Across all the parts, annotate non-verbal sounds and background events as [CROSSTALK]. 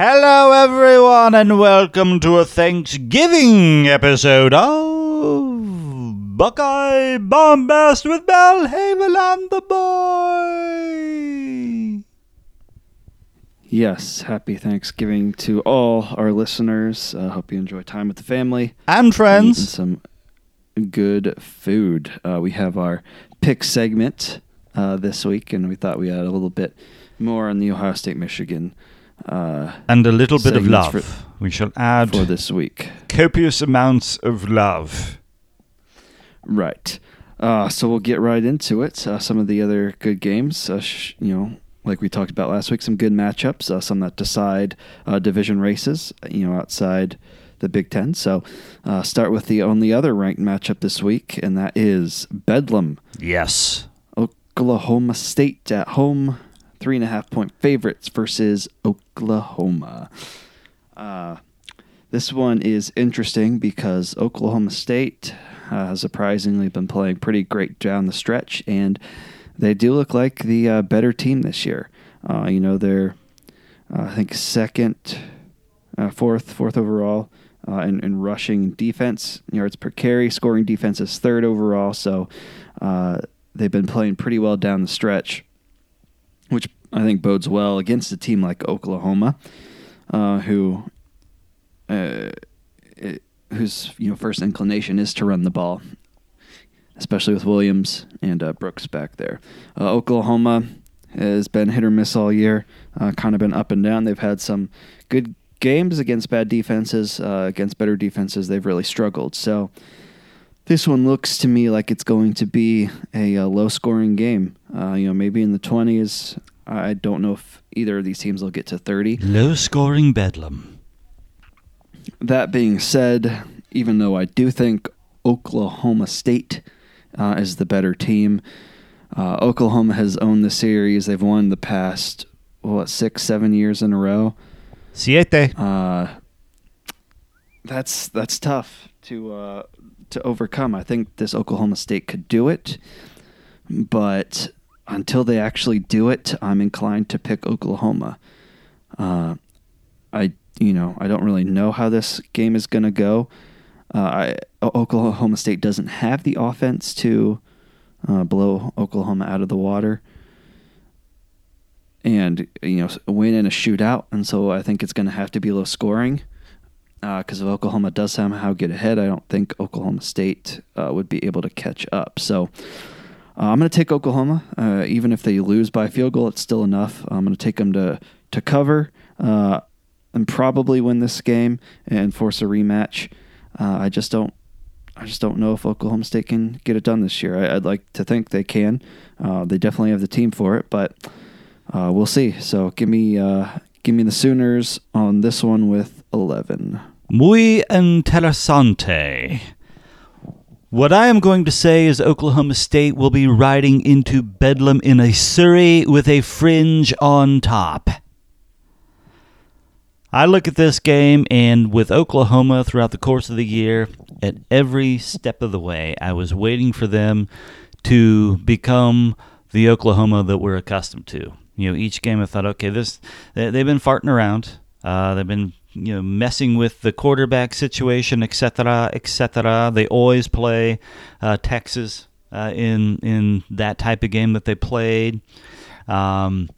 Hello, everyone, and welcome to a Thanksgiving episode of Buckeye Bombast with Belhaven and the Boy. Yes, happy Thanksgiving to all our listeners. I uh, hope you enjoy time with the family and friends. some good food. Uh, we have our pick segment uh, this week, and we thought we had a little bit more on the Ohio State Michigan uh, And a little bit of love. for- we shall add for this week. copious amounts of love. Right. Uh, so we'll get right into it. Uh, some of the other good games, uh, sh- you know, like we talked about last week, some good matchups, uh, some that decide uh, division races, you know, outside the Big Ten. So uh, start with the only other ranked matchup this week, and that is Bedlam, Yes. Oklahoma State at home, three and a half point favorites versus Oklahoma. Uh, this one is interesting because Oklahoma State uh, has surprisingly been playing pretty great down the stretch, and they do look like the uh, better team this year. Uh, you know, they're uh, I think second, uh, fourth, fourth overall uh, in, in rushing defense yards per carry. Scoring defense is third overall, so they've been playing pretty well down the stretch, which I think bodes well against a team like Oklahoma, uh, who uh, it, whose you know first inclination is to run the ball, especially with Williams and uh, Brooks back there. Uh, Oklahoma has been hit or miss all year, uh, kind of been up and down. They've had some good games against bad defenses, uh, against better defenses. They've really struggled. So this one looks to me like it's going to be a, uh low-scoring game. Uh, you know, maybe in the twenties. I don't know if either of these teams will get to thirty. Low scoring bedlam. That being said, even though I do think Oklahoma State uh, is the better team, uh, Oklahoma has owned the series. They've won the past what six, seven years in a row. Siete. Uh, that's that's tough to uh, to overcome. I think this Oklahoma State could do it, but until they actually do it, I'm inclined to pick Oklahoma. Uh, I you know I don't really know how this game is going to go. Uh, I, Oklahoma State doesn't have the offense to uh, blow Oklahoma out of the water and you know win in a shootout, and so I think it's going to have to be low scoring. Because if Oklahoma does somehow get ahead, I don't think Oklahoma State uh, would be able to catch up. So uh, I'm going to take Oklahoma, uh, even if they lose by field goal, it's still enough. I'm going to take them to to cover uh, and probably win this game and force a rematch. Uh, I just don't. I just don't know if Oklahoma State can get it done this year. I, I'd like to think they can. Uh, they definitely have the team for it, but uh, we'll see. So give me uh, give me the Sooners on this one with eleven. Muy interesante. What I am going to say is Oklahoma State will be riding into Bedlam in a Surrey with a fringe on top. I look at this game, and with Oklahoma throughout the course of the year, at every step of the way, I was waiting for them to become the Oklahoma that we're accustomed to. You know, each game I thought, okay, this they, they've been farting around. Uh, they've been you know messing with the quarterback situation, etc., etc. They always play uh, Texas uh, in in that type of game that they played, um,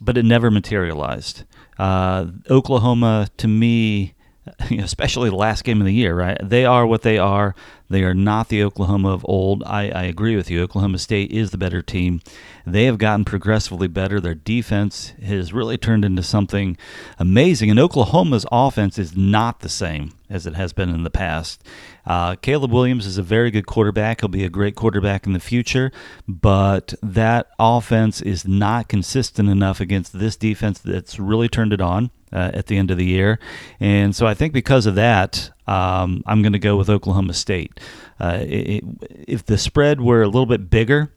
but it never materialized. Uh, Oklahoma, to me, [LAUGHS] especially the last game of the year, right? They are what they are. They are not the Oklahoma of old. I, I agree with you. Oklahoma State is the better team. They have gotten progressively better. Their defense has really turned into something amazing. And Oklahoma's offense is not the same as it has been in the past. Uh, Caleb Williams is a very good quarterback. He'll be a great quarterback in the future, but that offense is not consistent enough against this defense that's really turned it on uh, at the end of the year. And so I think because of that, um, I'm going to go with Oklahoma State. Uh, it, if the spread were a little bit bigger,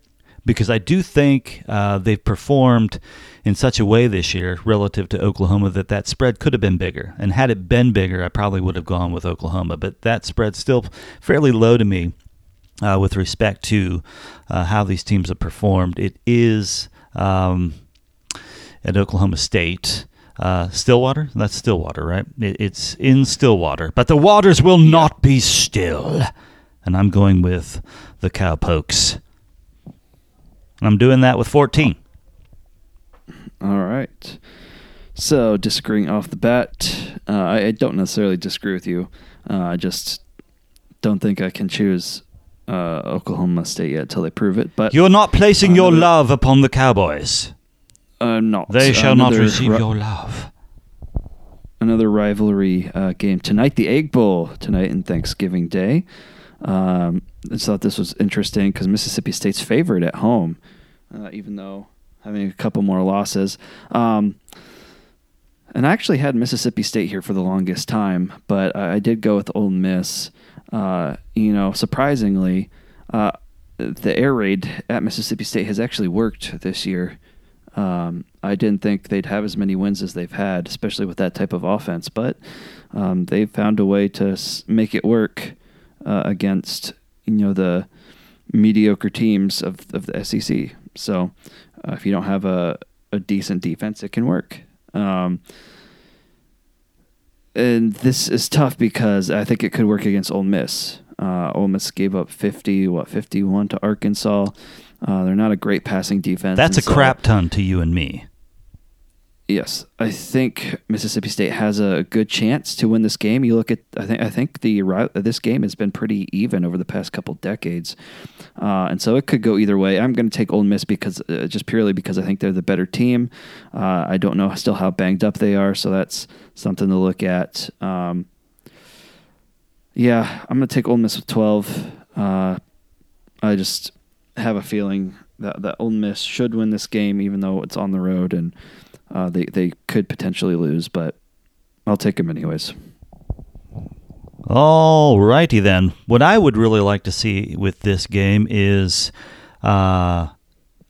because I do think uh, they've performed in such a way this year relative to Oklahoma that that spread could have been bigger. And had it been bigger, I probably would have gone with Oklahoma. But that spread's still fairly low to me uh, with respect to uh, how these teams have performed. It is um, at Oklahoma State. Uh, Stillwater? That's Stillwater, right? It, it's in Stillwater. But the waters will not be still. And I'm going with the Cowpokes. And I'm doing that with 14. All right. So, disagreeing off the bat, uh, I, I don't necessarily disagree with you. Uh, I just don't think I can choose uh, Oklahoma State yet until they prove it. But You're not placing your love upon the Cowboys. I'm not. They shall not receive ri- your love. another rivalry uh, game tonight, the Egg Bowl tonight and Thanksgiving Day. Um, I thought this was interesting because Mississippi State's favorite at home, uh, even though having a couple more losses. Um, and I actually had Mississippi State here for the longest time, but I, did go with Ole Miss. Uh, you know, surprisingly, uh, the air raid at Mississippi State has actually worked this year. Um, I didn't think they'd have as many wins as they've had, especially with that type of offense. But um, they've found a way to make it work uh, against you know the mediocre teams of, of the SEC. So uh, if you don't have a, a decent defense, it can work. Um, and this is tough because I think it could work against Ole Miss. Uh, Ole Miss gave up 50, what, 51 to Arkansas. Uh, they're not a great passing defense. That's a so- crap ton to you and me. Yes, I think Mississippi State has a good chance to win this game. You look at, I think, I think the this game has been pretty even over the past couple decades, uh, and so it could go either way. I'm going to take Ole Miss because uh, just purely because I think they're the better team. Uh, I don't know still how banged up they are, so that's something to look at. Um, yeah, I'm going to take Ole Miss with 12. Uh, I just have a feeling that that Ole Miss should win this game, even though it's on the road and uh, they they could potentially lose. But I'll take them anyways. All righty then. What I would really like to see with this game is, uh,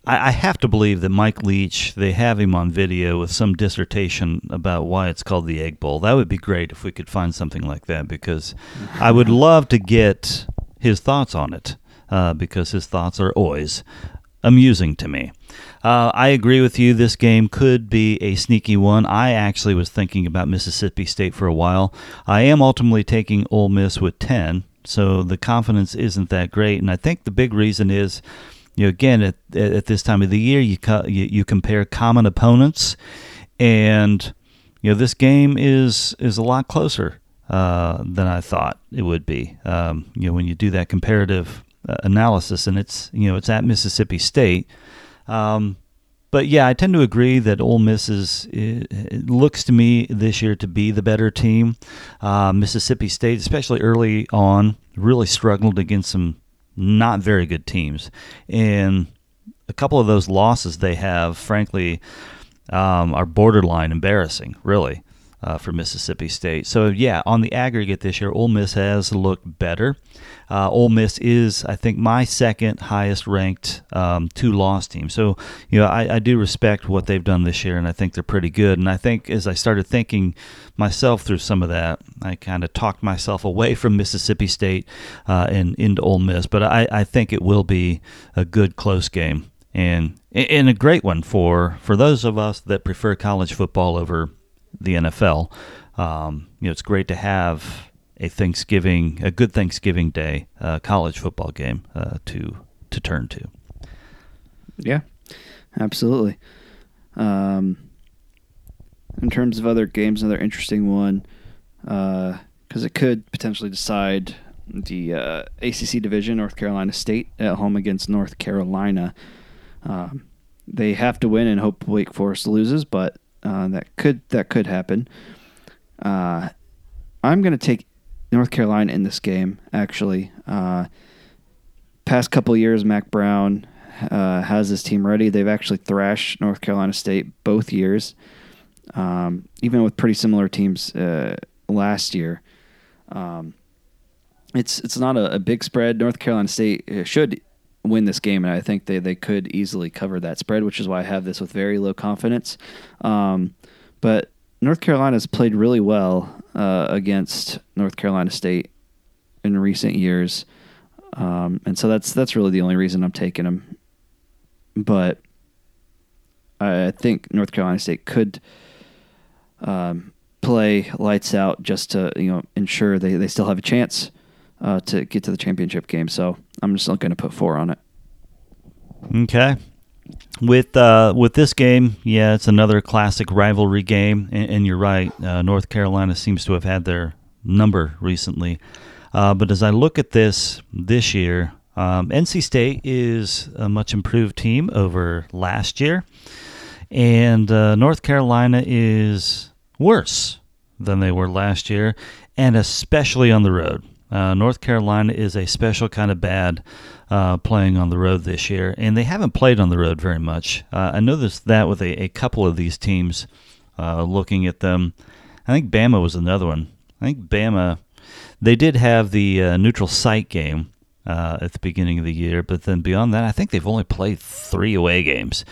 I, I have to believe that Mike Leach. They have him on video with some dissertation about why it's called the Egg Bowl. That would be great if we could find something like that because I would [LAUGHS] love to get his thoughts on it uh, because his thoughts are always amusing to me. Uh, I agree with you. This game could be a sneaky one. I actually was thinking about Mississippi State for a while. I am ultimately taking Ole Miss with 10, so the confidence isn't that great. And I think the big reason is, you know, again, at, at this time of the year, you, co- you, you compare common opponents, and, you know, this game is, is a lot closer uh, than I thought it would be. Um, you know, when you do that comparative uh, analysis, and it's you know it's at Mississippi State. Um, but yeah, I tend to agree that Ole Miss is looks to me this year to be the better team. Uh, Mississippi State, especially early on, really struggled against some not very good teams, and a couple of those losses they have, frankly, um, are borderline embarrassing, really, uh, for Mississippi State. So yeah, on the aggregate this year, Ole Miss has looked better. Uh, Ole Miss is, I think, my second highest ranked um, two loss team. So you know, I, I do respect what they've done this year, and I think they're pretty good. And I think as I started thinking myself through some of that, I kind of talked myself away from Mississippi State uh, and into Ole Miss. But I, I think it will be a good close game and and a great one for for those of us that prefer college football over the NFL. Um, you know, it's great to have a Thanksgiving, a good Thanksgiving Day uh, college football game uh, to to turn to. Yeah, absolutely. Um, in terms of other games, another interesting one because it could potentially decide the uh, ACC division. North Carolina State at home against North Carolina. Um, they have to win and hope Wake Forest loses, but uh, that could that could happen. Uh, I'm going to take North Carolina in this game. Actually, uh, past couple years, Mack Brown uh, has this team ready. They've actually thrashed North Carolina State both years, um, even with pretty similar teams uh, last year. Um, it's it's not a, a big spread. North Carolina State uh, should win this game, and I think they, they could easily cover that spread, which is why I have this with very low confidence. Um, but North Carolina's played really well uh, against North Carolina State in recent years, um, and so that's that's really the only reason I'm taking them. But I think North Carolina State could um, play lights out just to you know ensure they, they still have a chance uh, to get to the championship game. So I'm just not going to put four on it. Okay. With uh, with this game, yeah, it's another classic rivalry game, and, and you're right. Uh, North Carolina seems to have had their number recently, uh, but as I look at this this year, um, NC State is a much improved team over last year, and uh, North Carolina is worse than they were last year, and especially on the road. Uh, North Carolina is a special kind of bad uh, playing on the road this year, and they haven't played on the road very much. Uh, I noticed that with a, a couple of these teams. Uh, looking at them, I think Bama was another one. I think Bama, they did have the uh, neutral site game uh, at the beginning of the year, but then beyond that, I think they've only played three away games.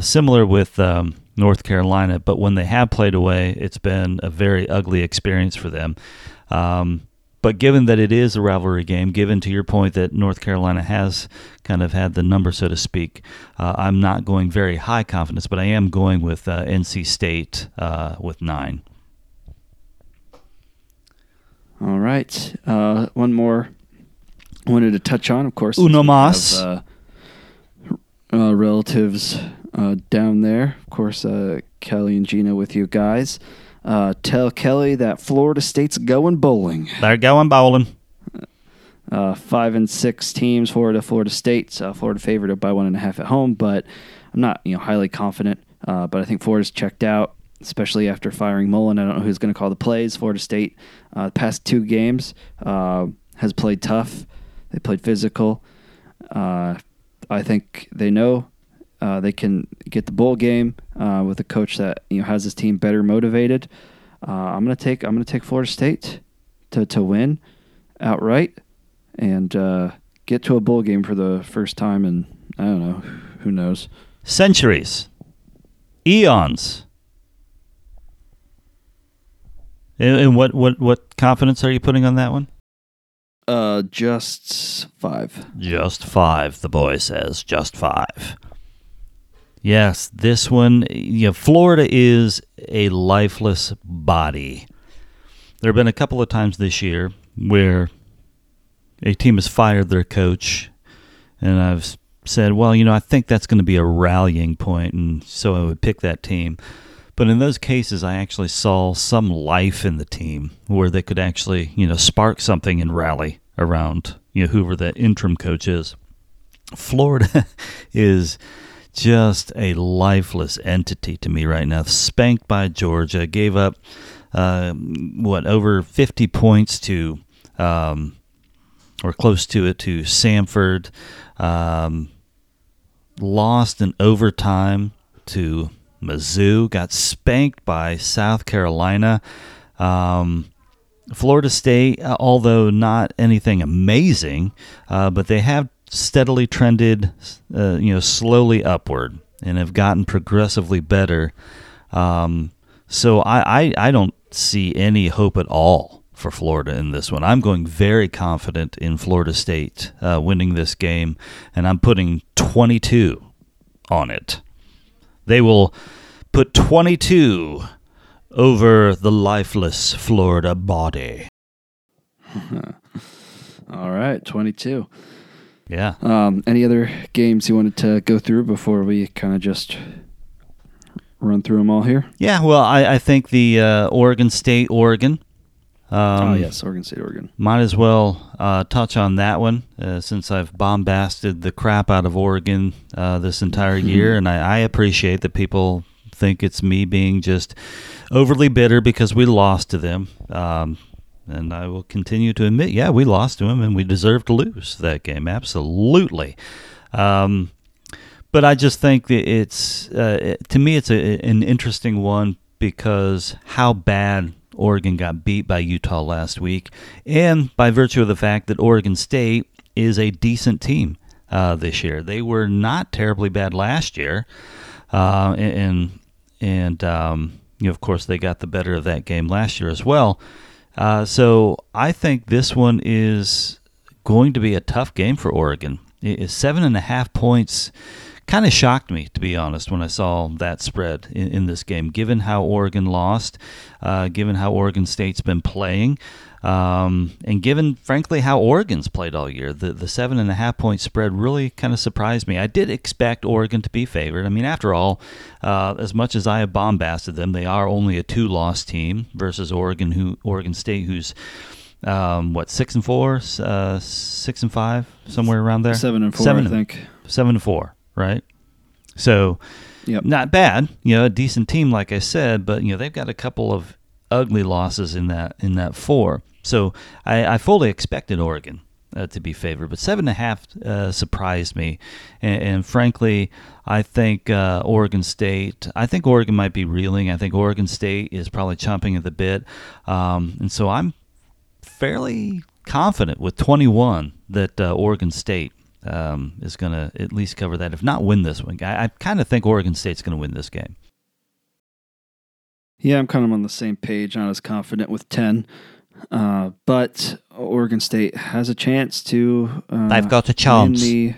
similar with um, North Carolina, but when they have played away, it's been a very ugly experience for them. Um, but given that it is a rivalry game, given to your point that North Carolina has kind of had the number, so to speak, uh, I'm not going very high confidence, but I am going with uh, NC State uh, with nine. All right. Uh, one more I wanted to touch on, of course. Uno mas. Have, uh, uh, relatives down there. Of course, Kelly and Gina with you guys. Uh, tell Kelly that Florida State's going bowling. They're going bowling. Uh, five and six teams, Florida, Florida State. Uh, Florida favored by one and a half at home, but I'm not you know highly confident. Uh, but I think Florida's checked out, especially after firing Mullen. I don't know who's going to call the plays. Florida State, uh, the past two games, uh, has played tough. They played physical. Uh, I think they know uh, they can get the bowl game uh, with a coach that you know has his team better motivated. Uh, I'm gonna take I'm gonna take Florida State to to win outright and uh, get to a bowl game for the first time in I don't know who knows centuries, eons. And what what what confidence are you putting on that one? Uh, just five. Just five. The boy says just five. Yes, this one, you know, Florida is a lifeless body. There have been a couple of times this year where a team has fired their coach, and I've said, well, you know, I think that's going to be a rallying point, and so I would pick that team. But in those cases, I actually saw some life in the team where they could actually, you know, spark something and rally around, you know, whoever that interim coach is. Florida [LAUGHS] is just a lifeless entity to me right now. Spanked by Georgia, gave up uh, what over 50 points to, um, or close to it, to Samford. Um, lost in overtime to Mizzou. Got spanked by South Carolina. Um, Florida State, although not anything amazing, uh, but they have steadily trended, uh, you know, slowly upward and have gotten progressively better. Um, so I, I, I don't see any hope at all for Florida in this one. I'm going very confident in Florida State uh, winning this game, and I'm putting 22 on it. They will put 22 over the lifeless Florida body. [LAUGHS] All right, 22. Yeah. Um, any other games you wanted to go through before we kind of just run through them all here? Yeah. Well, I, I think the uh, Oregon State, Oregon. Um, oh yes, Oregon State, Oregon. Might as well uh, touch on that one uh, since I've bombasted the crap out of Oregon uh, this entire [LAUGHS] year, and I, I appreciate that people think it's me being just overly bitter because we lost to them. Um, and I will continue to admit, yeah, we lost to him and we deserved to lose that game. Absolutely. Um, but I just think that it's, uh, to me, it's a, an interesting one because how bad Oregon got beat by Utah last week, and by virtue of the fact that Oregon State is a decent team uh, this year. They were not terribly bad last year, uh, and and um, you know, of course they got the better of that game last year as well. Uh, so I think this one is going to be a tough game for Oregon. It is seven and a half points kind of shocked me, to be honest, when I saw that spread in, in this game, given how Oregon lost, uh, given how Oregon State's been playing. Um, and given, frankly, how Oregon's played all year, the, the seven and a half point spread really kind of surprised me. I did expect Oregon to be favored. I mean, after all, uh, as much as I have bombasted them, they are only a two loss team versus Oregon, who Oregon State, who's um, what six and four, uh, six and five, somewhere around there. Seven and four, seven I think. Seven and four, right? So, Yep. not bad. You know, a decent team, like I said, but you know they've got a couple of ugly losses in that in that four. So I, I fully expected Oregon uh, to be favored, but seven and a half uh, surprised me, and, and frankly, I think uh, Oregon State. I think Oregon might be reeling. I think Oregon State is probably chomping at the bit, um, and so I'm fairly confident with 21 that uh, Oregon State. Um, is going to at least cover that, if not win this one. I, I kind of think Oregon State's going to win this game. Yeah, I'm kind of on the same page. Not as confident with 10. Uh, but Oregon State has a chance to. Uh, They've got a win chance. The,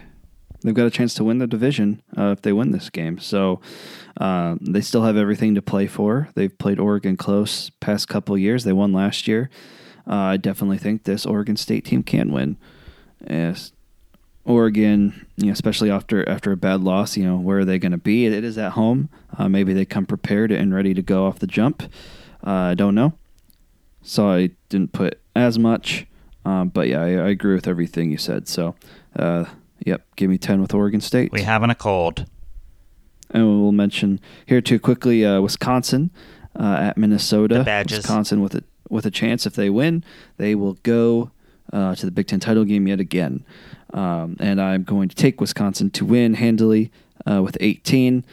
they've got a chance to win the division uh, if they win this game. So uh, they still have everything to play for. They've played Oregon close past couple years. They won last year. Uh, I definitely think this Oregon State team can win. Yes. Oregon, you know, especially after after a bad loss, you know, where are they going to be? It is at home. Uh, maybe they come prepared and ready to go off the jump. Uh, I don't know. So I didn't put as much. Um, but yeah, I, I agree with everything you said. So, uh, yep, give me 10 with Oregon State. We have an accord. And we'll mention here too quickly uh, Wisconsin uh, at Minnesota. Wisconsin with a with a chance if they win, they will go uh, to the Big Ten title game yet again. Um, and I'm going to take Wisconsin to win handily uh, with 18.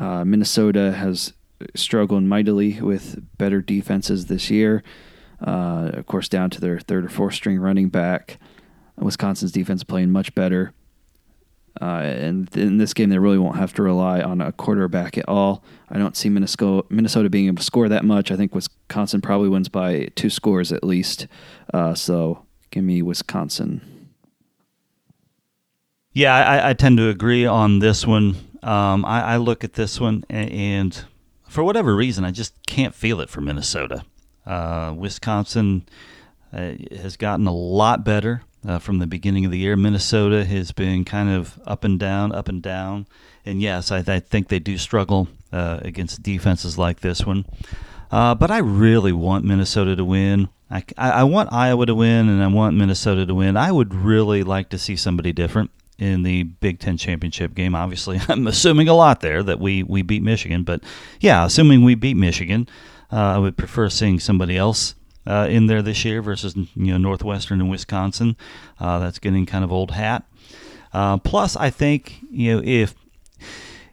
Uh, Minnesota has struggled mightily with better defenses this year. Uh, of course, down to their third or fourth string running back. Wisconsin's defense playing much better. Uh, and in this game, they really won't have to rely on a quarterback at all. I don't see Minnesota, being able to score that much. I think Wisconsin probably wins by two scores at least. Uh, so give me Wisconsin. Yeah, I, I tend to agree on this one. Um, I, I look at this one, and, and for whatever reason, I just can't feel it for Minnesota. Uh, Wisconsin uh, has gotten a lot better uh, from the beginning of the year. Minnesota has been kind of up and down, up and down. And yes, I, I think they do struggle uh, against defenses like this one. Uh, but I really want Minnesota to win. I, I, want Iowa to win, and I want Minnesota to win. I would really like to see somebody different in the Big Ten championship game. Obviously, [LAUGHS] I'm assuming a lot there that we, we beat Michigan. But yeah, assuming we beat Michigan, uh, I would prefer seeing somebody else uh, in there this year versus you know Northwestern and Wisconsin. Uh, that's getting kind of old hat. Uh, plus, I think you know if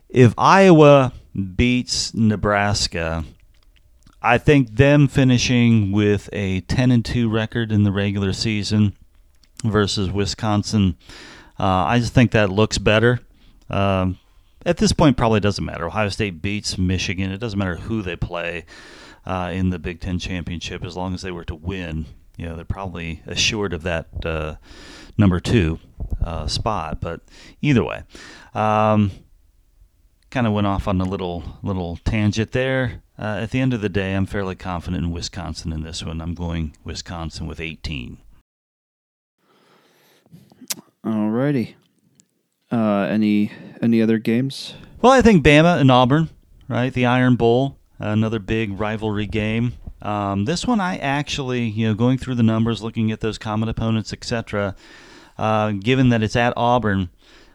if Iowa beats Nebraska, I think them finishing with a 10 and 2 record in the regular season versus Wisconsin, uh, I just think that looks better. Um, at this point, probably doesn't matter. Ohio State beats Michigan. It doesn't matter who they play uh, in the Big Ten championship as long as they were to win. You know, they're probably assured of that uh, number two uh, spot. But either way, um, kind of went off on a little little tangent there. Uh, at the end of the day, I'm fairly confident in Wisconsin in this one. I'm going Wisconsin with 18. Alrighty. Uh, any any other games? Well, I think Bama and Auburn, right? The Iron Bowl, another big rivalry game. Um, this one, I actually, you know, going through the numbers, looking at those common opponents, etc. Uh, given that it's at Auburn,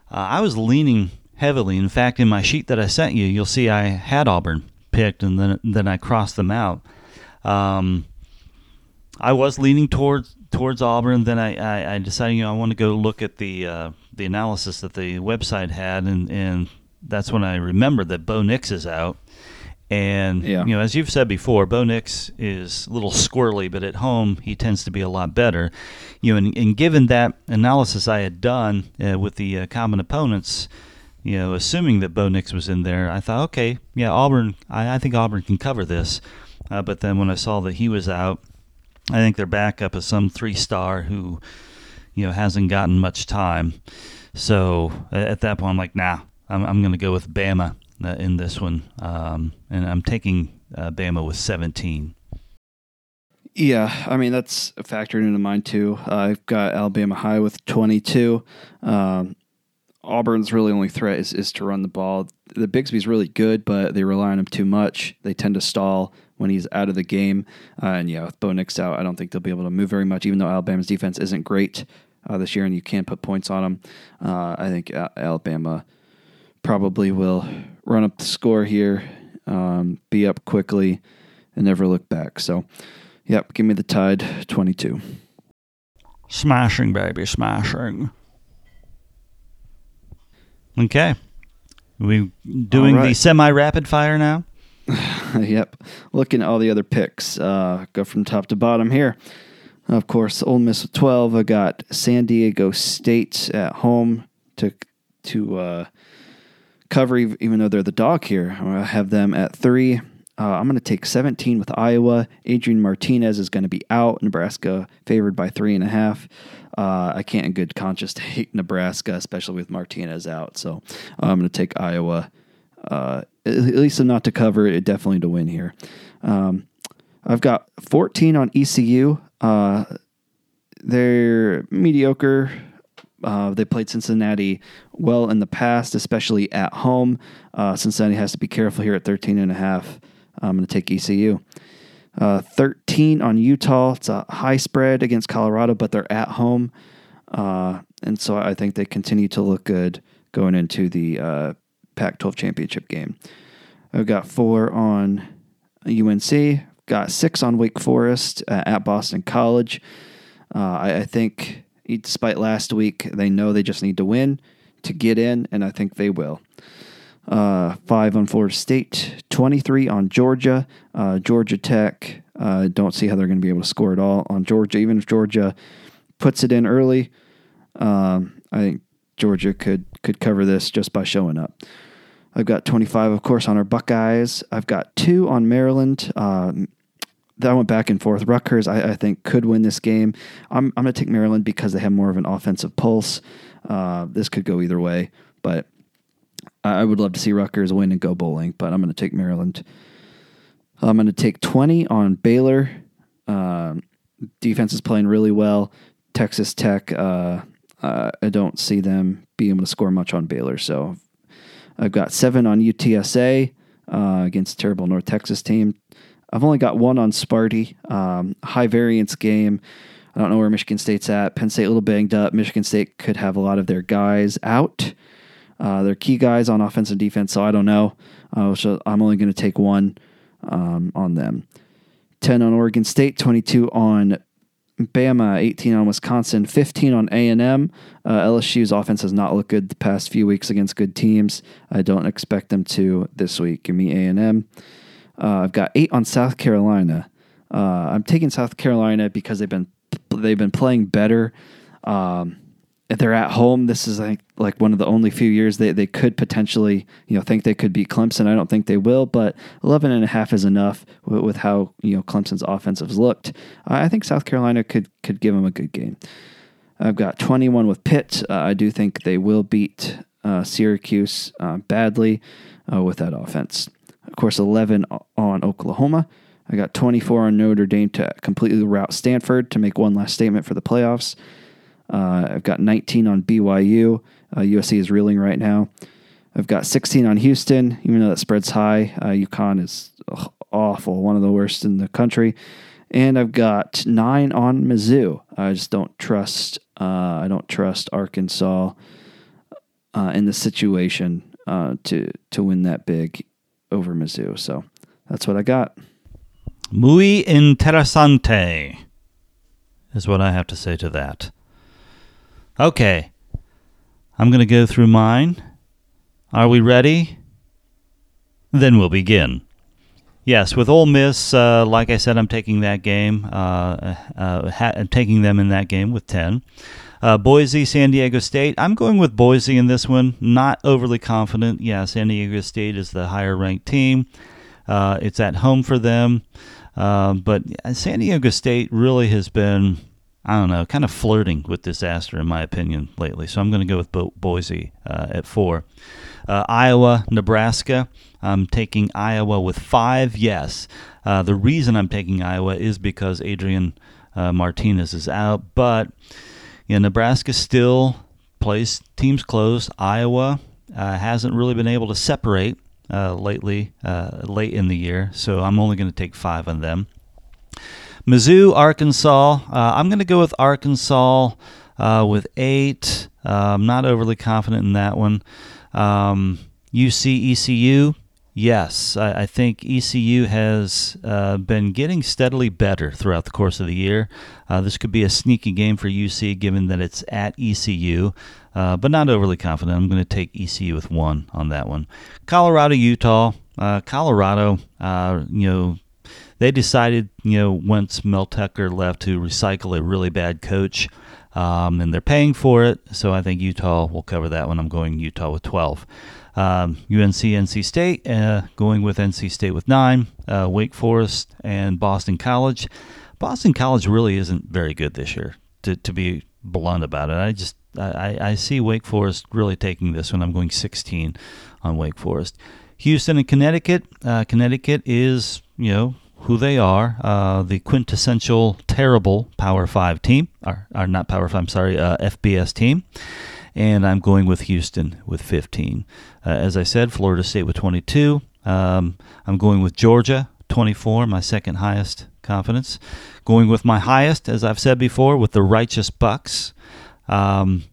uh, I was leaning heavily. In fact, in my sheet that I sent you, you'll see I had Auburn picked, and then then I crossed them out. Um, I was leaning towards towards Auburn. Then I, I, I decided, you know, I want to go look at the uh, the analysis that the website had, and, and that's when I remembered that Bo Nix is out. And Yeah. you know, as you've said before, Bo Nix is a little squirrely, but at home he tends to be a lot better. You know, and, and given that analysis I had done uh, with the uh, common opponents, you know, assuming that Bo Nix was in there, I thought, okay, yeah, Auburn. I, I think Auburn can cover this. Uh, but then when I saw that he was out, I think their backup is some three star who, you know, hasn't gotten much time. So at that point, I'm like, nah, I'm, I'm going to go with Bama uh, in this one, um, and I'm taking uh, Bama with 17. Yeah, I mean that's factored into mine too. I've got Alabama high with 22. Um, Auburn's really only threat is, is to run the ball. The Bigsby's really good, but they rely on him too much. They tend to stall when he's out of the game. Uh, and yeah, with Bo Nix out, I don't think they'll be able to move very much, even though Alabama's defense isn't great uh, this year and you can put points on them. Uh, I think Alabama probably will run up the score here, um, be up quickly, and never look back. So, yep, give me the Tide 22. Smashing, baby, smashing. Okay. We doing right. the semi rapid fire now? [LAUGHS] yep. Looking at all the other picks, uh, go from top to bottom here. Of course, Ole Miss with 12. I got San Diego State at home to to uh, cover, even though they're the dog here. I have them at three. Uh, I'm going to take 17 with Iowa. Adrian Martinez is going to be out. Nebraska favored by three and a half. Uh, I can't in good conscience [LAUGHS] take Nebraska, especially with Martinez out. So uh, I'm going to take Iowa, uh, at least not to cover it, definitely to win here. Um, I've got 14 on ECU. Uh, they're mediocre. Uh, they played Cincinnati well in the past, especially at home. Uh, Cincinnati has to be careful here at 13 and a half. I'm going to take ECU. Uh, 13 on Utah. It's a high spread against Colorado, but they're at home. Uh, and so I think they continue to look good going into the uh, Pac 12 championship game. I've got four on UNC, got six on Wake Forest uh, at Boston College. Uh, I, I think, despite last week, they know they just need to win to get in, and I think they will uh, five on Florida State, 23 on Georgia. Uh, Georgia Tech, uh, don't see how they're going to be able to score at all on Georgia. Even if Georgia puts it in early, um, I think Georgia could could cover this just by showing up. I've got 25, of course, on our Buckeyes. I've got two on Maryland. Um, that went back and forth. Rutgers, I, I, think, could win this game. I'm, I'm going to take Maryland because they have more of an offensive pulse. Uh, this could go either way, but I would love to see Rutgers win and go bowling, but I'm going to take Maryland. I'm going to take 20 on Baylor. Uh, defense is playing really well. Texas Tech, uh, uh, I don't see them being able to score much on Baylor. So I've got seven on UTSA uh, against terrible North Texas team. I've only got one on Sparty. Um, high variance game. I don't know where Michigan State's at. Penn State a little banged up. Michigan State could have a lot of their guys out. Uh, they're key guys on offense and defense, so I don't know. Uh, so I'm only going to take one um, on them. 10 on Oregon State, 22 on Bama, 18 on Wisconsin, 15 on A&M. Uh, LSU's offense has not looked good the past few weeks against good teams. I don't expect them to this week. Give me A&M. Uh, I've got eight on South Carolina. Uh, I'm taking South Carolina because they've been they've been playing better. Um, they're at home, this is like like one of the only few years they, they could potentially you know think they could beat Clemson. I don't think they will, but 11 and a half is enough with, with how you know Clemson's offensives looked. I think South Carolina could could give them a good game. I've got 21 with Pitt. Uh, I do think they will beat uh, Syracuse uh, badly uh, with that offense. Of course, 11 on Oklahoma. I got 24 on Notre Dame to completely rout Stanford to make one last statement for the playoffs. Uh, I've got 19 on BYU. Uh, USC is reeling right now. I've got 16 on Houston, even though that spread's high. Uh, UConn is awful, one of the worst in the country. And I've got nine on Mizzou. I just don't trust. Uh, I don't trust Arkansas uh, in the situation uh, to to win that big over Mizzou. So that's what I got. Muy interesante is what I have to say to that. Okay. I'm going to go through mine. Are we ready? Then we'll begin. Yes, with Ole Miss, uh, like I said, I'm taking that game. Uh, uh, ha- taking them in that game with 10. Uh, Boise, San Diego State. I'm going with Boise in this one. Not overly confident. Yeah, San Diego State is the higher ranked team. Uh, it's at home for them. Uh, but San Diego State really has been I don't know, kind of flirting with disaster in my opinion lately. So I'm going to go with Bo- Boise uh, at four. Uh, Iowa, Nebraska. I'm taking Iowa with five. Yes. Uh, the reason I'm taking Iowa is because Adrian uh, Martinez is out, but you know, Nebraska still plays teams close. Iowa uh, hasn't really been able to separate uh, lately, late in the year, so I'm only going to take five on them. Mizzou, Arkansas. Uh, I'm going to go with Arkansas uh, with eight. Uh, I'm not overly confident in that one. Um, UC, ECU. Yes, I, I, think ECU has uh, been getting steadily better throughout the course of the year. Uh, this could be a sneaky game for UC given that it's at ECU, uh, but not overly confident. I'm going to take ECU with one on that one. Colorado, Utah. Colorado, you know, they decided, you know, once Mel Tucker left to recycle a really bad coach, um, and they're paying for it. So I think Utah will cover that one. I'm going Utah with 12. Um, UNC, NC State, uh, going with NC State with nine. Uh, Wake Forest and Boston College. Boston College really isn't very good this year. To, to be blunt about it, I just I, I see Wake Forest really taking this one. I'm going 16 on Wake Forest. Houston and Connecticut. Uh, Connecticut is you know who they are, uh, the quintessential terrible Power Five team, or, or not Power Five. I'm sorry, uh, FBS team and I'm going with Houston with 15. Uh, as I said, Florida State with 22. Um, I'm going with Georgia 24, my second highest confidence. Going with my highest, as I've said before, with the Righteous Bucks. Um,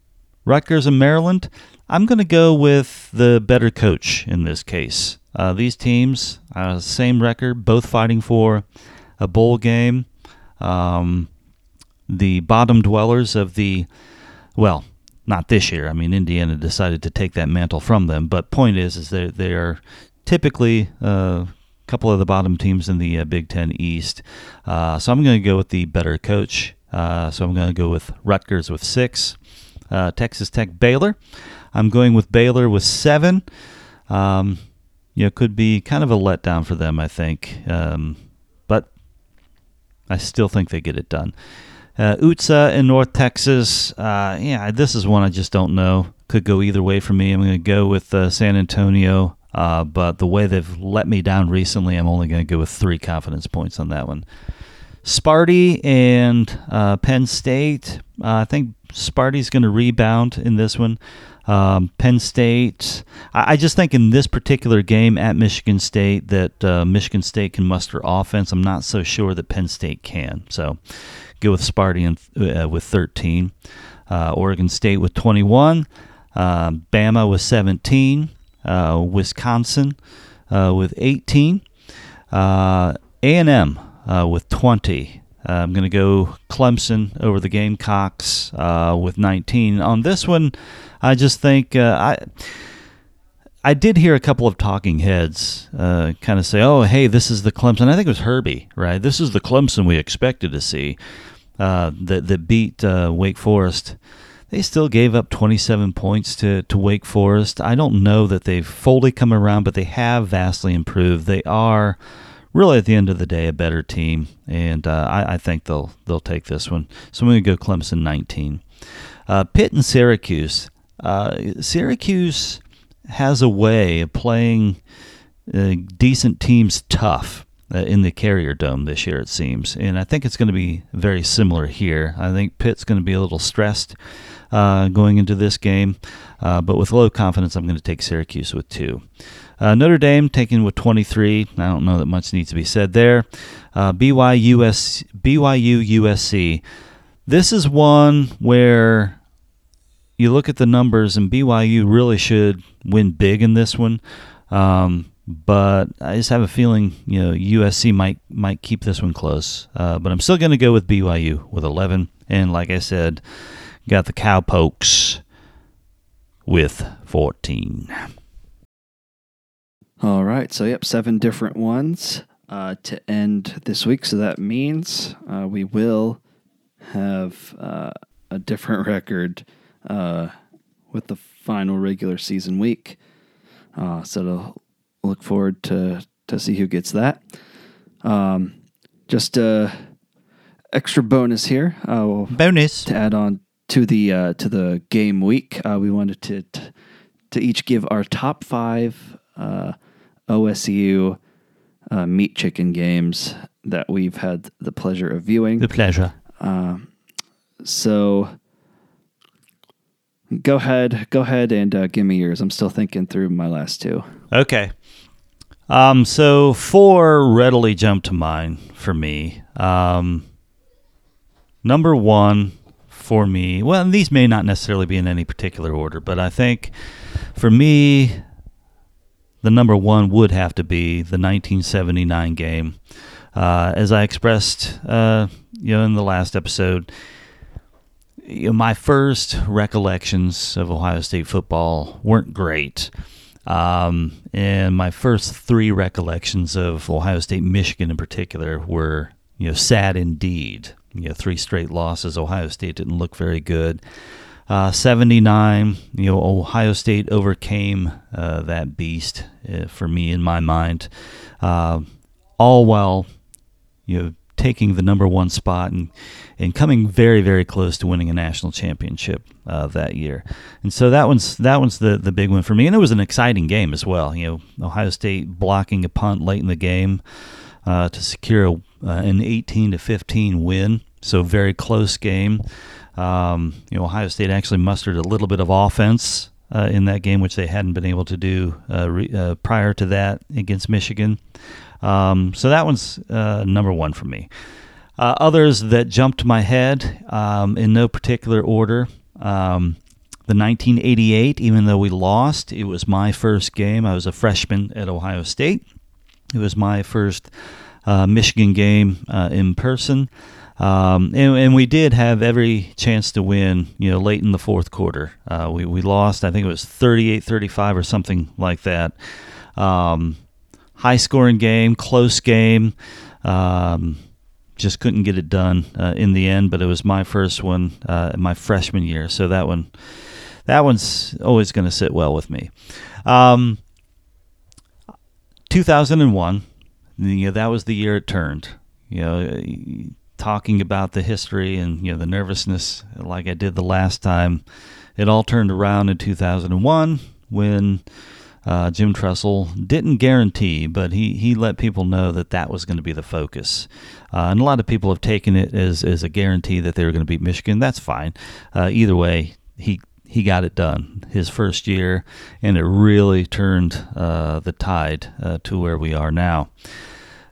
Rutgers and Maryland. I'm going to go with the better coach in this case. Uh, these teams, uh, same record, both fighting for a bowl game. Um, the bottom dwellers of the, well, not this year. I mean, Indiana decided to take that mantle from them. But point is, is they they are typically a uh, couple of the bottom teams in the uh, Big Ten East. Uh, so I'm going to go with the better coach. Uh, so I'm going to go with Rutgers with six. Uh, Texas Tech, Baylor. I'm going with Baylor with seven. Um, you know, could be kind of a letdown for them, I think. Um, but I still think they get it done. Uh, UTSA in North Texas. Uh, yeah, this is one I just don't know. Could go either way for me. I'm going to go with uh, San Antonio, uh, but the way they've let me down recently, I'm only going to go with three confidence points on that one. Sparty and uh, Penn State. Uh, I think Sparty's going to rebound in this one. Um, Penn State. I, I, just think in this particular game at Michigan State that uh, Michigan State can muster offense. I'm not so sure that Penn State can. So go with Sparty and, uh, with 13. Uh, Oregon State with 21. Uh, Bama with 17. Uh, Wisconsin uh, with 18. A&M with 20. I'm going to go Clemson over the Gamecocks with 19. On this one, I just think I. I did hear a couple of talking heads uh, kind of say, "Oh, hey, this is the Clemson." I think it was Herbie, right? This is the Clemson we expected to see uh, that that beat uh, Wake Forest. They still gave up 27 points to, to Wake Forest. I don't know that they've fully come around, but they have vastly improved. They are really, at the end of the day, a better team, and uh, I, I, think they'll they'll take this one. So I'm going to go Clemson 19. Uh, Pitt and Syracuse. Uh, Syracuse has a way of playing uh, decent teams tough uh, in the Carrier Dome this year, it seems. And I think it's going to be very similar here. I think Pitt's going to be a little stressed uh, going into this game, uh, but with low confidence, I'm going to take Syracuse with two. Uh, Notre Dame taking with 23. I don't know that much needs to be said there. Uh, BYU, BYU USC. This is one where you look at the numbers, and BYU really should win big in this one. Um, but I just have a feeling you know USC might might keep this one close. Uh, but I'm still going to go with BYU with 11, and like I said, got the Cowpokes with 14. All right, so yep, seven different ones uh, to end this week. So that means uh, we will have uh, a different [LAUGHS] record uh, with the final regular season week. Uh, so look forward to to see who gets that. Um, just uh, extra bonus here. Uh, we'll Bonus. to add on to the uh, to the game week, uh, we wanted to t- to each give our top five uh, OSU uh, Michigan games that we've had the pleasure of viewing. The pleasure. Uh, so go ahead, go ahead and uh, give me yours. I'm still thinking through my last two. Okay. Um, so four readily jump to mind for me. Um, number one for me, well, these may not necessarily be in any particular order, but I think for me, the number one would have to be the 1979 game. Uh, as I expressed, uh, you know, in the last episode, you know, my first recollections of Ohio State football weren't great. Um, and my first three recollections of Ohio State, Michigan in particular, were you know sad indeed. You know, three straight losses. Ohio State didn't look very good. Uh, 79, you know, Ohio State overcame uh, that beast uh, for me in my mind, uh, all while you know taking the number one spot and and coming very very close to winning a national championship uh, that year. And so that one's that one's the the big one for me. And it was an exciting game as well. You know, Ohio State blocking a punt late in the game uh, to secure a, uh, an 18 to 15 win. So very close game. Um, you know, Ohio State actually mustered a little bit of offense uh, in that game, which they hadn't been able to do uh, re, uh, prior to that against Michigan. Um, so that one's uh, number one for me. Uh, others that jumped my head um, in no particular order. Um, the 1988, even though we lost, it was my first game. I was a freshman at Ohio State. It was my first uh, Michigan game in person. Um, and, and, we did have every chance to win, you know, late in the fourth quarter. Uh, we, we lost, I think it was 38 35 or something like that. Um, high scoring game, close game. Um, just couldn't get it done uh, in the end, but it was my first one, uh, my freshman year. So that one, that one's always going to sit well with me. Um, 2001, you know, that was the year it turned. You know, talking about the history and you know the nervousness like I did the last time. It all turned around in 2001 when uh, Jim Tressel didn't guarantee, but he, he let people know that that was going to be the focus. Uh, and a lot of people have taken it as, as a guarantee that they were going to beat Michigan. That's fine. Uh, either way, he he got it done his first year, and it really turned uh, the tide uh, to where we are now.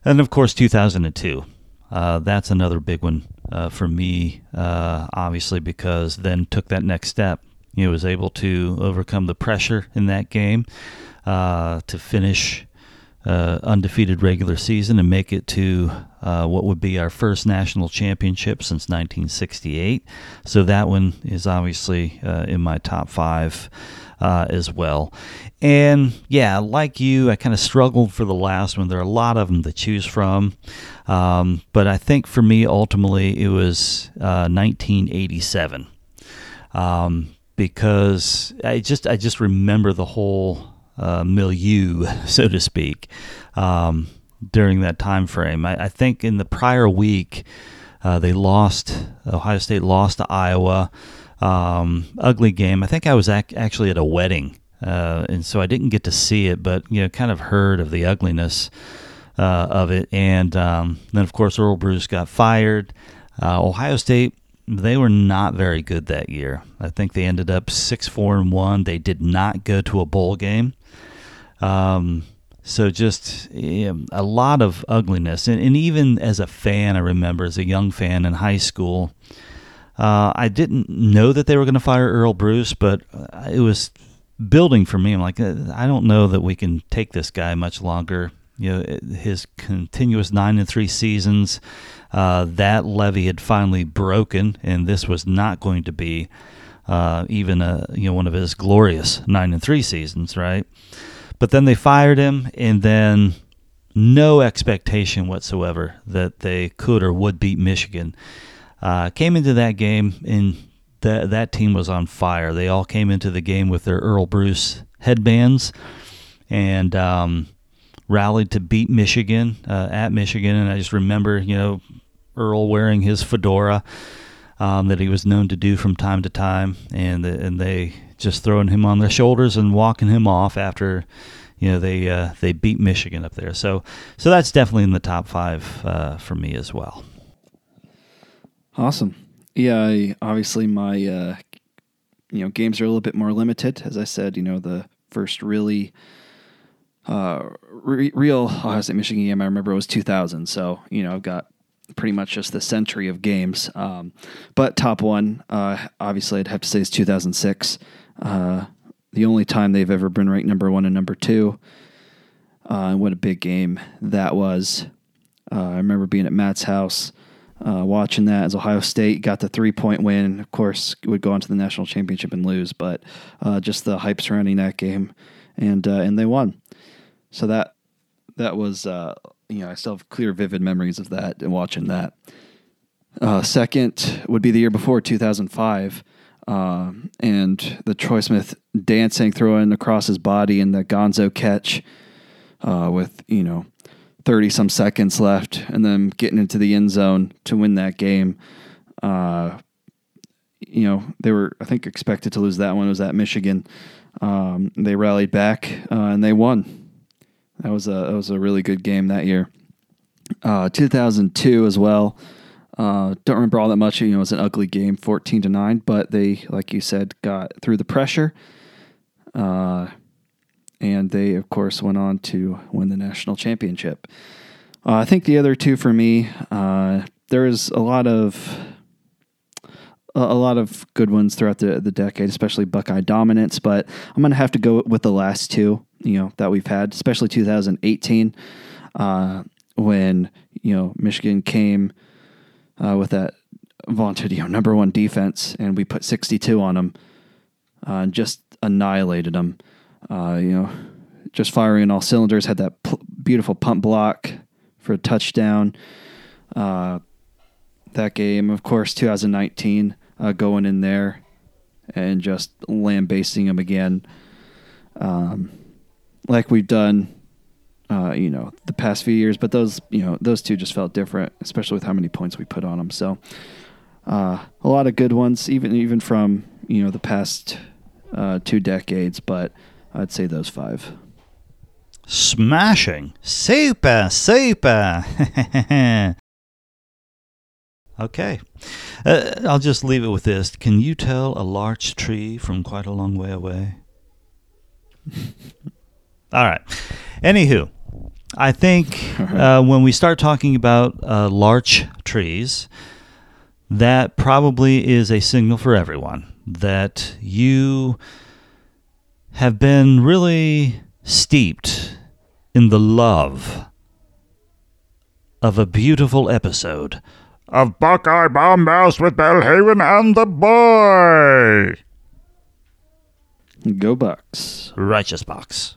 And of course, 2002 uh, that's another big one for me, obviously, because then took that next step. Know, was able to overcome the pressure in that game uh, to finish uh, undefeated regular season and make it to uh, what would be our first national championship since 1968. So that one is obviously in my top five uh, as well. And yeah, like you, I kind of struggled for the last one. There are a lot of them to choose from. Um, but I think for me, ultimately, it was uh, 1987. Um, because I just I just remember the whole uh, milieu, [LAUGHS] so to speak, um, during that time frame. I, I, think in the prior week, uh, they lost. Ohio State lost to Iowa um, ugly game. I think I was ac- actually at a wedding, uh, and so I didn't get to see it, but you know, kind of heard of the ugliness uh, of it. And um, then, of course, Earle Bruce got fired. Uh, Ohio State, they were not very good that year. I think they ended up six, four, and one. They did not go to a bowl game. Um, so just know, a lot of ugliness, and, and even as a fan, I remember as a young fan in high school. Uh, I didn't know that they were going to fire Earle Bruce, but uh, it was building for me. I'm like, uh, I don't know that we can take this guy much longer. You know, his continuous nine and three seasons, uh, that levee had finally broken, and this was not going to be uh, even a you know one of his glorious nine and three seasons, right? But then they fired him, and then no expectation whatsoever that they could or would beat Michigan. Uh, came into that game and that that team was on fire. They all came into the game with their Earle Bruce headbands and um, rallied to beat Michigan uh, at Michigan. And I just remember, you know, Earle wearing his fedora um, that he was known to do from time to time, and and they just throwing him on their shoulders and walking him off after you know they uh, they beat Michigan up there. So so that's definitely in the top five uh, for me as well. Awesome. Yeah, I, obviously my uh, you know games are a little bit more limited. As I said, you know the first really uh, re- real Ohio State Michigan game I remember was 2000. So you know I've got pretty much just the century of games. Um, but top one, uh, obviously, I'd have to say is 2006. Uh, the only time they've ever been ranked number one and number two. Uh, and what a big game that was. Uh, I remember being at Matt's house uh, watching that as Ohio State got the three point win. Of course, would go on to the national championship and lose, but uh, just the hype surrounding that game, and and they won. So that that was you know, I still have clear, vivid memories of that and watching that. Uh, second would be the year before, 2005, uh, and the Troy Smith dancing, throwing across his body, and the Gonzo catch uh, with you know 30 some seconds left, and then getting into the end zone to win that game. Uh, you know, they were I think expected to lose that one. It was at Michigan. Um, they rallied back uh, and they won. That was a that was a really good game that year. Uh, 2002 as well. Uh, don't remember all that much. You know, it was an ugly game, 14 to nine. But they, like you said, got through the pressure. Uh, and they, of course, went on to win the national championship. Uh, I think the other two for me, uh, there is a lot of a lot of good ones throughout the, the decade, especially Buckeye dominance. But I'm going to have to go with the last two you know that we've had, especially 2018, uh, when you know Michigan came uh, with that vaunted you know number one defense, and we put 62 on them uh, and just annihilated them. Uh, you know, just firing all cylinders. Had that p- beautiful punt block for a touchdown. Uh, that game, of course, 2019, uh, going in there and just lambasting them again. Um, like we've done, uh, you know, the past few years. But those, you know, those two just felt different, especially with how many points we put on them. So uh, a lot of good ones, even even from you know the past uh, two decades. But I'd say those five. Smashing, super, super. [LAUGHS] okay, uh, I'll just leave it with this. Can you tell a larch tree from quite a long way away? [LAUGHS] All right. Anywho, I think [LAUGHS] uh, when we start talking about uh, larch trees, that probably is a signal for everyone that you have been really steeped in the love of a beautiful episode of Buckeye Bombast with Belhaven and the Boy. Go Bucks. Righteous Box.